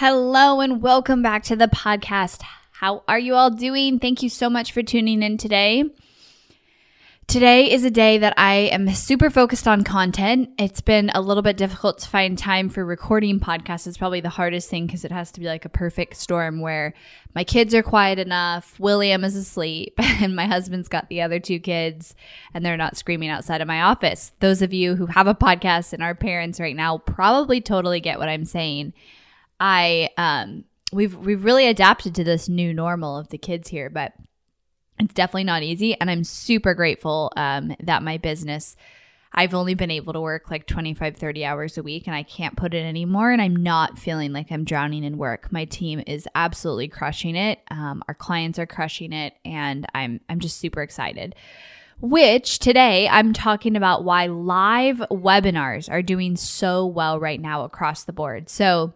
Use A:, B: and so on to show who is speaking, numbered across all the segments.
A: Hello, and welcome back to the podcast. How are you all doing? Thank you so much for tuning in today. Today is a day that I am super focused on content. It's been a little bit difficult to find time for recording podcasts. It's probably the hardest thing because it has to be like a perfect storm where my kids are quiet enough, William is asleep, and my husband's got the other two kids and they're not screaming outside of my office. Those of you who have a podcast and are parents right now probably totally get what I'm saying. I um we've we've really adapted to this new normal of the kids here, but it's definitely not easy. And I'm super grateful um, that my business, I've only been able to work like 25, 30 hours a week and I can't put it anymore. And I'm not feeling like I'm drowning in work. My team is absolutely crushing it. Um, our clients are crushing it. And I'm, I'm just super excited. Which today I'm talking about why live webinars are doing so well right now across the board. So,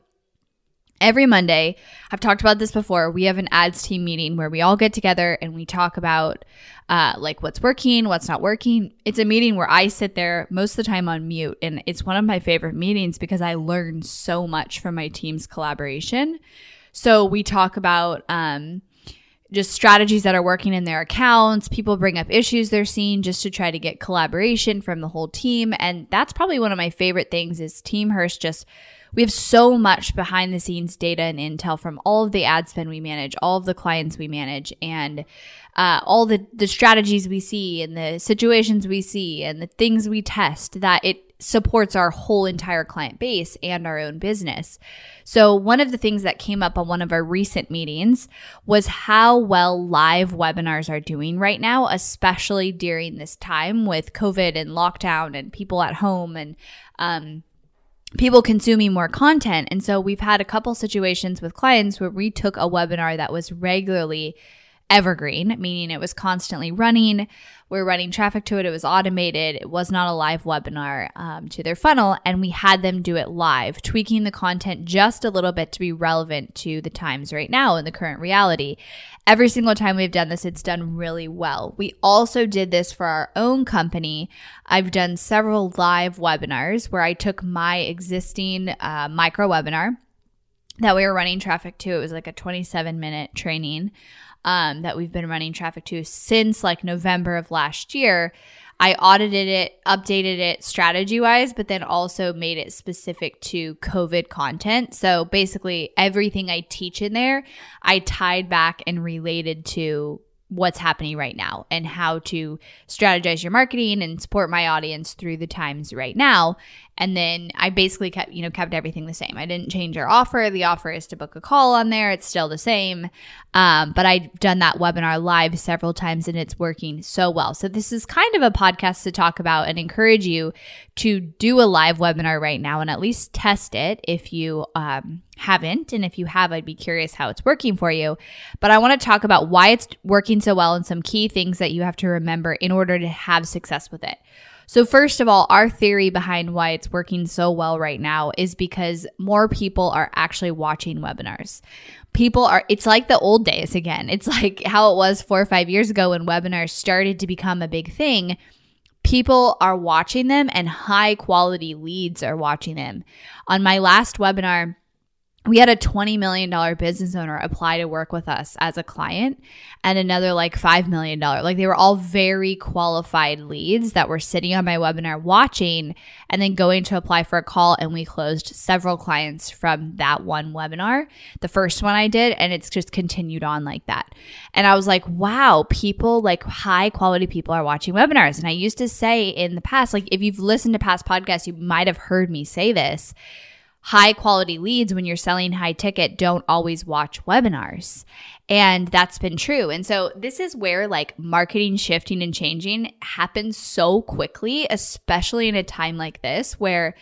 A: every Monday, I've talked about this before. We have an ads team meeting where we all get together and we talk about uh, like what's working, what's not working. It's a meeting where I sit there most of the time on mute, and it's one of my favorite meetings because I learn so much from my team's collaboration. So we talk about um, just strategies that are working in their accounts. People bring up issues they're seeing just to try to get collaboration from the whole team, and that's probably one of my favorite things. Is Team Hirsh just we have so much behind the scenes data and intel from all of the ad spend we manage, all of the clients we manage, and uh, all the, the strategies we see and the situations we see and the things we test that it supports our whole entire client base and our own business. So, one of the things that came up on one of our recent meetings was how well live webinars are doing right now, especially during this time with COVID and lockdown and people at home and, um, people consuming more content. And so we've had a couple situations with clients where we took a webinar that was regularly evergreen, meaning it was constantly running. We're running traffic to it. It was automated. It was not a live webinar um, to their funnel. And we had them do it live, tweaking the content just a little bit to be relevant to the times right now in the current reality. Every single time we've done this, it's done really well. We also did this for our own company. I've done several live webinars where I took my existing uh, micro webinar that we were running traffic to. It was like a 27 minute training um, that we've been running traffic to since like November of last year. I audited it, updated it strategy wise, but then also made it specific to COVID content. So basically, everything I teach in there, I tied back and related to what's happening right now and how to strategize your marketing and support my audience through the times right now. And then I basically kept, you know, kept everything the same. I didn't change our offer. The offer is to book a call on there. It's still the same. Um, but I've done that webinar live several times and it's working so well. So this is kind of a podcast to talk about and encourage you to do a live webinar right now and at least test it if you um, haven't. And if you have, I'd be curious how it's working for you. But I want to talk about why it's working so well and some key things that you have to remember in order to have success with it. So, first of all, our theory behind why it's working so well right now is because more people are actually watching webinars. People are, it's like the old days again. It's like how it was four or five years ago when webinars started to become a big thing. People are watching them and high quality leads are watching them. On my last webinar, we had a $20 million business owner apply to work with us as a client and another like $5 million. Like they were all very qualified leads that were sitting on my webinar watching and then going to apply for a call. And we closed several clients from that one webinar, the first one I did. And it's just continued on like that. And I was like, wow, people like high quality people are watching webinars. And I used to say in the past, like if you've listened to past podcasts, you might have heard me say this high quality leads when you're selling high ticket don't always watch webinars. And that's been true. And so this is where like marketing shifting and changing happens so quickly, especially in a time like this where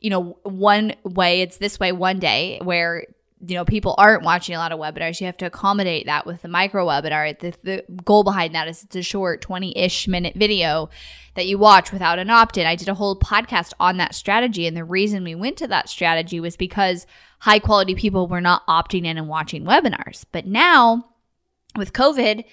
A: you know, one way it's this way one day where you know people aren't watching a lot of webinars you have to accommodate that with the micro webinar. The, the goal behind that is it's a short 20-ish minute video that you watch without an opt-in. I did a whole podcast on that strategy and the reason we went to that strategy was because high quality people were not opting in and watching webinars. But now with covid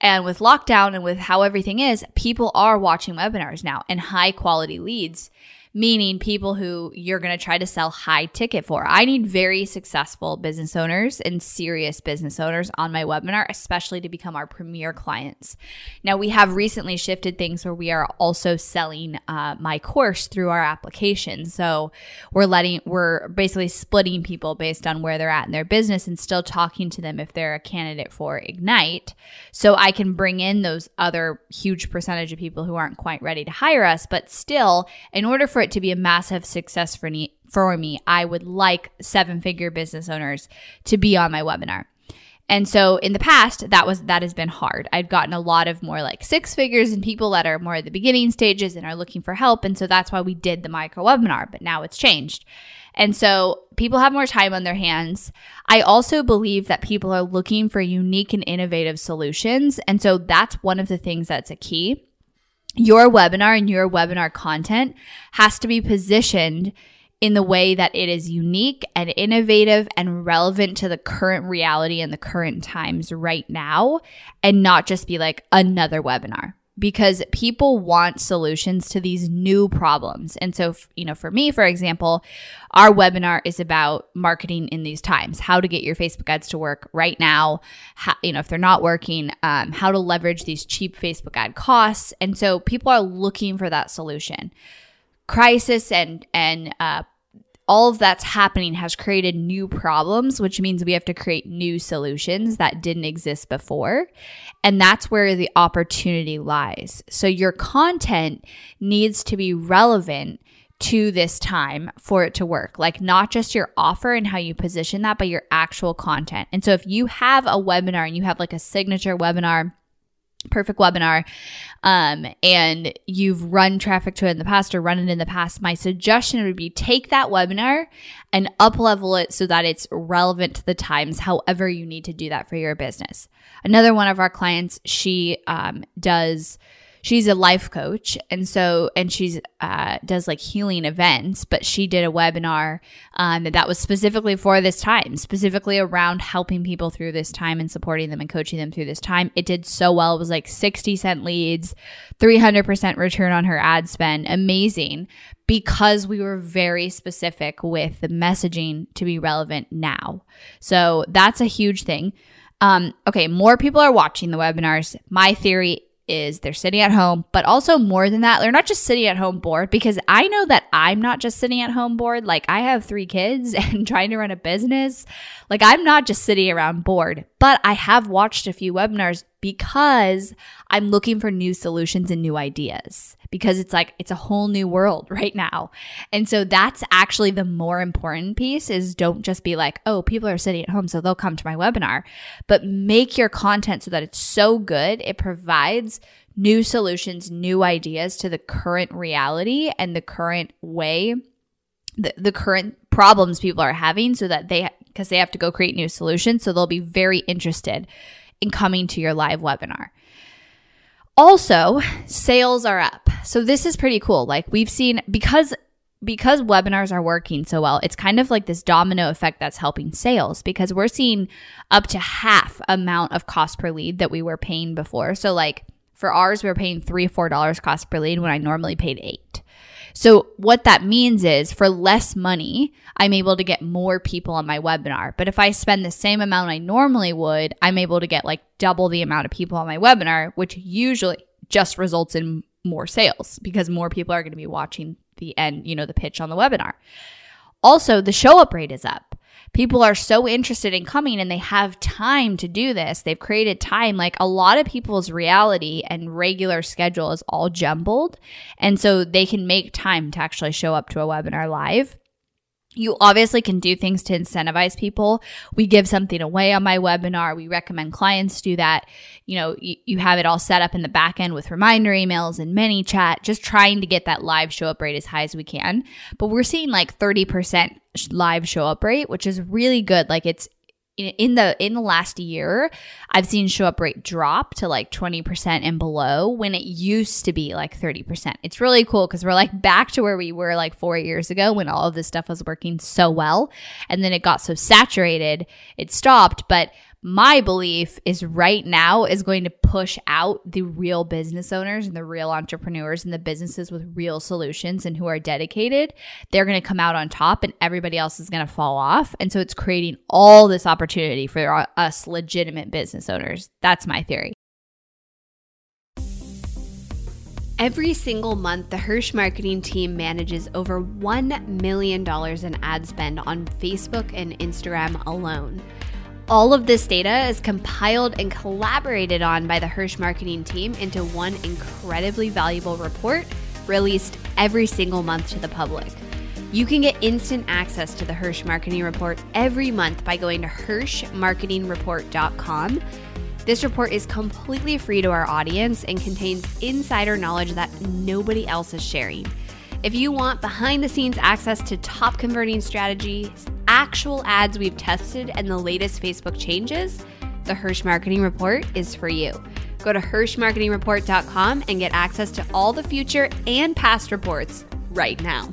A: and with lockdown and with how everything is people are watching webinars now and high quality leads meaning people who you're going to try to sell high ticket for. I need very successful business owners and serious business owners on my webinar, especially to become our premier clients. Now, we have recently shifted things where we are also selling uh, my course through our application. So we're letting, we're basically splitting people based on where they're at in their business and still talking to them if they're a candidate for Ignite. So I can bring in those other huge percentage of people who aren't quite ready to hire us, but still, in order for for it to be a massive success for me, for me, I would like seven figure business owners to be on my webinar. And so in the past, that was that has been hard. I've gotten a lot of more like six figures and people that are more at the beginning stages and are looking for help. And so that's why we did the micro webinar, but now it's changed. And so people have more time on their hands. I also believe that people are looking for unique and innovative solutions. And so that's one of the things that's a key your webinar and your webinar content has to be positioned in the way that it is unique and innovative and relevant to the current reality and the current times right now and not just be like another webinar because people want solutions to these new problems. And so, you know, for me, for example, our webinar is about marketing in these times, how to get your Facebook ads to work right now, how, you know, if they're not working, um, how to leverage these cheap Facebook ad costs. And so people are looking for that solution. Crisis and, and, uh, all of that's happening has created new problems, which means we have to create new solutions that didn't exist before. And that's where the opportunity lies. So your content needs to be relevant to this time for it to work. Like not just your offer and how you position that, but your actual content. And so if you have a webinar and you have like a signature webinar, perfect webinar. Um, and you've run traffic to it in the past or run it in the past. My suggestion would be take that webinar and up level it so that it's relevant to the times however you need to do that for your business. Another one of our clients she um, does she's a life coach and so and she's uh, does like healing events but she did a webinar um, that was specifically for this time specifically around helping people through this time and supporting them and coaching them through this time. It did so well. It was like 60 cent leads 300% return on her ad spend. Amazing because we were very specific with the messaging to be relevant now. So that's a huge thing. Um, okay, more people are watching the webinars. My theory is they're sitting at home, but also more than that, they're not just sitting at home bored because I know that I'm not just sitting at home bored. Like I have three kids and trying to run a business. Like I'm not just sitting around bored, but I have watched a few webinars because I'm looking for new solutions and new ideas because it's like it's a whole new world right now. And so that's actually the more important piece is don't just be like, "Oh, people are sitting at home so they'll come to my webinar," but make your content so that it's so good it provides new solutions, new ideas to the current reality and the current way the, the current problems people are having so that they because they have to go create new solutions so they'll be very interested in coming to your live webinar. Also, sales are up. So this is pretty cool. Like we've seen because because webinars are working so well, it's kind of like this domino effect that's helping sales because we're seeing up to half amount of cost per lead that we were paying before. So like for ours, we were paying three, four dollars cost per lead when I normally paid eight. So, what that means is for less money, I'm able to get more people on my webinar. But if I spend the same amount I normally would, I'm able to get like double the amount of people on my webinar, which usually just results in more sales because more people are going to be watching the end, you know, the pitch on the webinar. Also, the show up rate is up. People are so interested in coming and they have time to do this. They've created time. Like a lot of people's reality and regular schedule is all jumbled. And so they can make time to actually show up to a webinar live. You obviously can do things to incentivize people. We give something away on my webinar. We recommend clients do that. You know, you, you have it all set up in the back end with reminder emails and ManyChat, just trying to get that live show up rate as high as we can. But we're seeing like 30% live show up rate, which is really good. Like it's in the in the last year i've seen show up rate drop to like 20% and below when it used to be like 30% it's really cool because we're like back to where we were like four years ago when all of this stuff was working so well. And then it got so saturated it stopped. But my belief is right now is going to push out the real business owners and the real entrepreneurs and the businesses with real solutions and who are dedicated. They're going to come out on top and everybody else is going to fall off. And so it's creating all this opportunity for us legitimate business owners. That's my theory. Every single month, the Hirsh marketing team manages over $1 million in ad spend on Facebook and Instagram alone. All of this data is compiled and collaborated on by the Hirsh marketing team into one incredibly valuable report released every single month to the public. You can get instant access to the Hirsh Marketing Report every month by going to hirshmarketingreport.com. This report is completely free to our audience and contains insider knowledge that nobody else is sharing. If you want behind the scenes access to top converting strategies, actual ads we've tested, and the latest Facebook changes, the Hirsh Marketing Report is for you. Go to HirshMarketingReport.com and get access to all the future and past reports right now.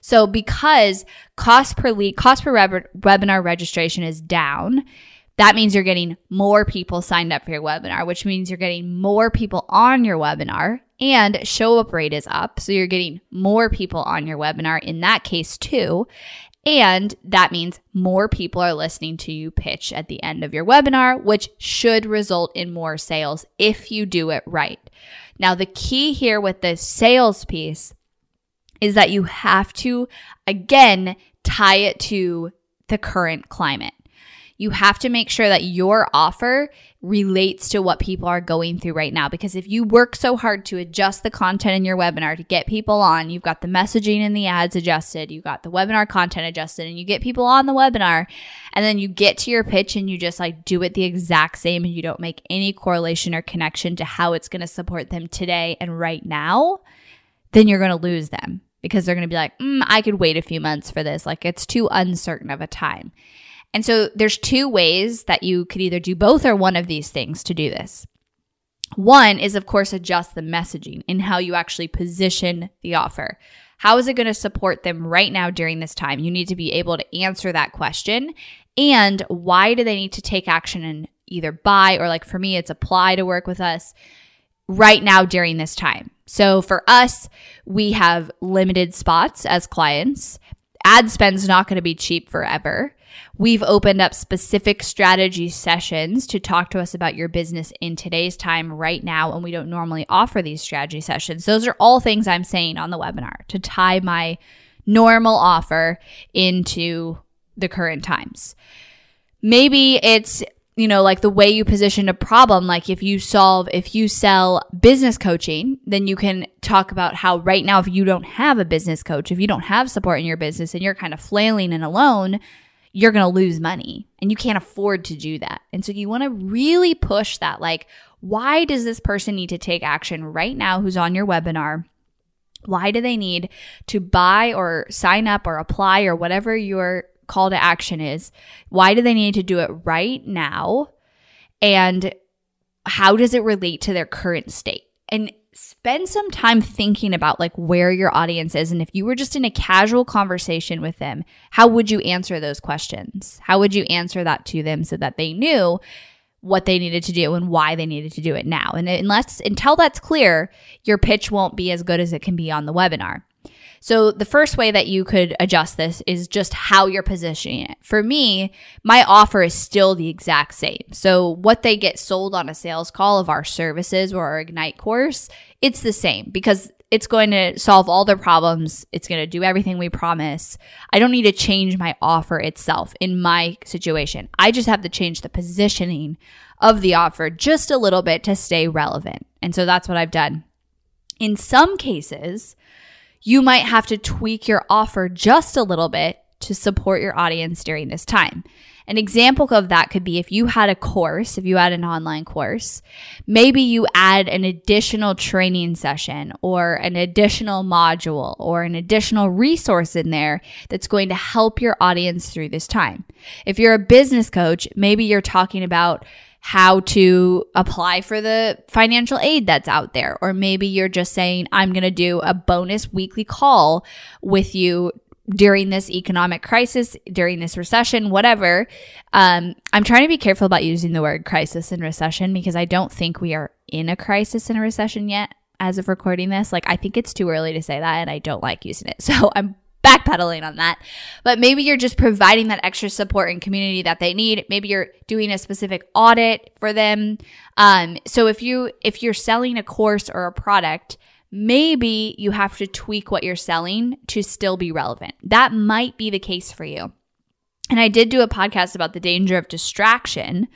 A: So, because cost per lead, cost per web- webinar registration is down, that means you're getting more people signed up for your webinar, which means you're getting more people on your webinar and show up rate is up. So you're getting more people on your webinar in that case too. And that means more people are listening to you pitch at the end of your webinar, which should result in more sales if you do it right. Now, the key here with the sales piece is that you have to, again, tie it to the current climate you have to make sure that your offer relates to what people are going through right now. Because if you work so hard to adjust the content in your webinar to get people on, you've got the messaging and the ads adjusted, you've got the webinar content adjusted, and you get people on the webinar, and then you get to your pitch and you just like do it the exact same and you don't make any correlation or connection to how it's going to support them today and right now, then you're going to lose them because they're going to be like, mm, I could wait a few months for this. Like it's too uncertain of a time. And so there's two ways that you could either do both or one of these things to do this. One is, of course, adjust the messaging in how you actually position the offer. How is it going to support them right now during this time? You need to be able to answer that question. And why do they need to take action and either buy or, like for me, it's apply to work with us right now during this time? So for us, we have limited spots as clients. Ad spend's not going to be cheap forever. We've opened up specific strategy sessions to talk to us about your business in today's time right now. And we don't normally offer these strategy sessions. Those are all things I'm saying on the webinar to tie my normal offer into the current times. Maybe it's you know, like the way you position a problem. Like if you solve, if you sell business coaching, then you can talk about how right now, if you don't have a business coach, if you don't have support in your business and you're kind of flailing and alone, you're going to lose money and you can't afford to do that. And so you want to really push that. Like, why does this person need to take action right now who's on your webinar? Why do they need to buy or sign up or apply or whatever your call to action is? Why do they need to do it right now? And how does it relate to their current state? And spend some time thinking about like where your audience is and if you were just in a casual conversation with them how would you answer those questions how would you answer that to them so that they knew what they needed to do and why they needed to do it now. And unless until that's clear, your pitch won't be as good as it can be on the webinar. So the first way that you could adjust this is just how you're positioning it. For me, my offer is still the exact same. So what they get sold on a sales call of our services or our Ignite course, it's the same because it's going to solve all their problems. It's going to do everything we promise. I don't need to change my offer itself in my situation. I just have to change the positioning of the offer just a little bit to stay relevant. And so that's what I've done. In some cases, you might have to tweak your offer just a little bit to support your audience during this time. An example of that could be if you had a course, if you had an online course, maybe you add an additional training session or an additional module or an additional resource in there that's going to help your audience through this time. If you're a business coach, maybe you're talking about how to apply for the financial aid that's out there. Or maybe you're just saying, I'm going to do a bonus weekly call with you during this economic crisis, during this recession, whatever. Um, I'm trying to be careful about using the word crisis and recession because I don't think we are in a crisis and a recession yet as of recording this. Like, I think it's too early to say that, and I don't like using it. So I'm backpedaling on that. But maybe you're just providing that extra support and community that they need. Maybe you're doing a specific audit for them. Um, so if you if you're selling a course or a product, maybe you have to tweak what you're selling to still be relevant. That might be the case for you. And I did do a podcast about the danger of distraction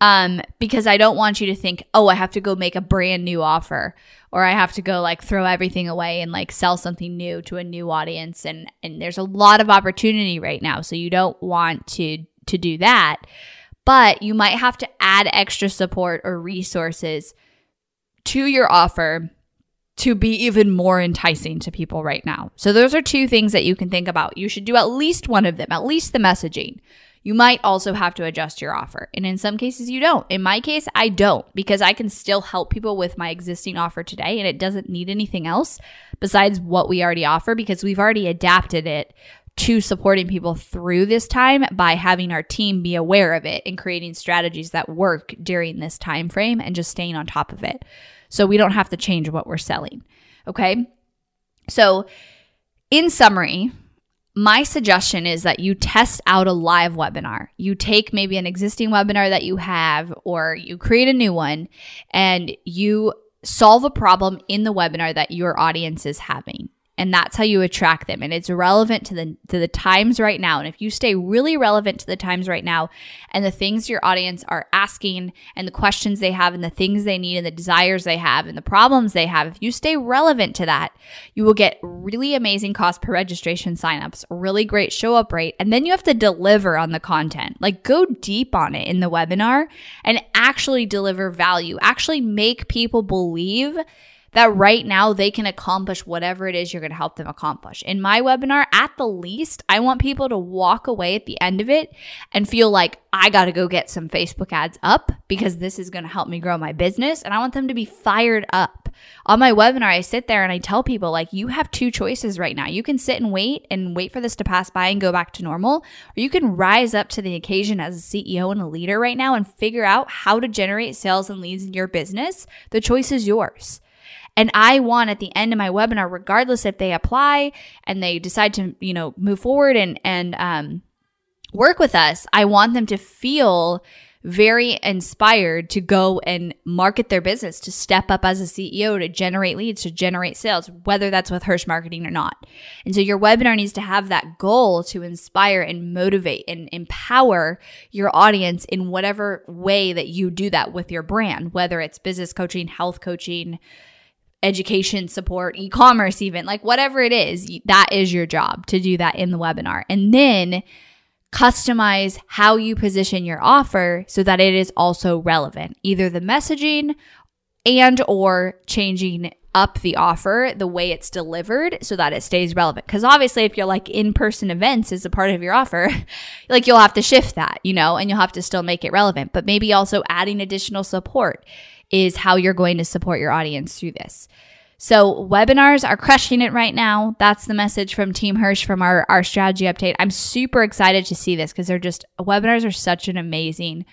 A: um, because I don't want you to think, oh, I have to go make a brand new offer or I have to go like throw everything away and like sell something new to a new audience. And, and there's a lot of opportunity right now. So you don't want to, to do that, but you might have to add extra support or resources to your offer to be even more enticing to people right now. So those are two things that you can think about. You should do at least one of them, at least the messaging. You might also have to adjust your offer. And in some cases, you don't. In my case, I don't because I can still help people with my existing offer today and it doesn't need anything else besides what we already offer because we've already adapted it to supporting people through this time by having our team be aware of it and creating strategies that work during this time frame and just staying on top of it. So we don't have to change what we're selling. Okay? So in summary, my suggestion is that you test out a live webinar. You take maybe an existing webinar that you have, or you create a new one, and you solve a problem in the webinar that your audience is having and that's how you attract them. And it's relevant to the to the times right now. And if you stay really relevant to the times right now and the things your audience are asking and the questions they have and the things they need and the desires they have and the problems they have if you stay relevant to that you will get really amazing cost per registration signups really great show up rate and then you have to deliver on the content. Like go deep on it in the webinar and actually deliver value actually make people believe that right now they can accomplish whatever it is you're going to help them accomplish. In my webinar, at the least, I want people to walk away at the end of it and feel like I got to go get some Facebook ads up because this is going to help me grow my business. And I want them to be fired up. On my webinar, I sit there and I tell people, like, you have two choices right now. You can sit and wait and wait for this to pass by and go back to normal, or you can rise up to the occasion as a CEO and a leader right now and figure out how to generate sales and leads in your business. The choice is yours. And I want at the end of my webinar, regardless if they apply and they decide to, you know, move forward and, and, um, work with us, I want them to feel very inspired to go and market their business, to step up as a CEO, to generate leads, to generate sales, whether that's with Hirsh Marketing or not. And so your webinar needs to have that goal to inspire and motivate and empower your audience in whatever way that you do that with your brand, whether it's business coaching, health coaching, education support, e commerce, even like whatever it is, that is your job to do that in the webinar. And then customize how you position your offer so that it is also relevant, either the messaging and or changing up the offer the way it's delivered so that it stays relevant because obviously if you're like in-person events is a part of your offer like you'll have to shift that you know and you'll have to still make it relevant but maybe also adding additional support is how you're going to support your audience through this. So webinars are crushing it right now. That's the message from Team Hirsh from our, our strategy update. I'm super excited to see this because they're just webinars are such an amazing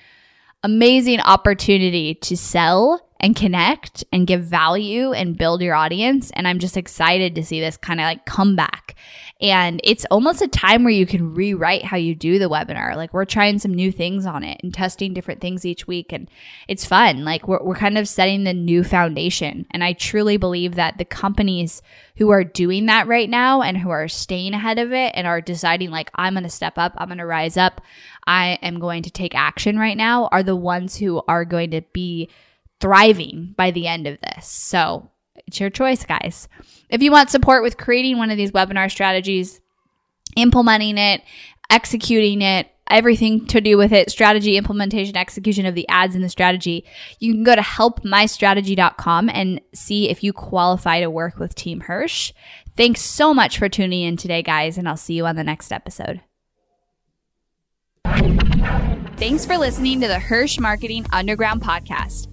A: amazing opportunity to sell and connect and give value and build your audience. And I'm just excited to see this kind of like come back. And it's almost a time where you can rewrite how you do the webinar. Like we're trying some new things on it and testing different things each week. And it's fun. Like we're, we're kind of setting the new foundation. And I truly believe that the companies who are doing that right now and who are staying ahead of it and are deciding like, I'm going to step up, I'm going to rise up, I am going to take action right now are the ones who are going to be thriving by the end of this. So it's your choice, guys. If you want support with creating one of these webinar strategies, implementing it, executing it, everything to do with it strategy, implementation, execution of the ads and the strategy you can go to helpmystrategy.com and see if you qualify to work with Team Hirsh. Thanks so much for tuning in today, guys, and I'll see you on the next episode. Thanks for listening to the Hirsh Marketing Underground podcast.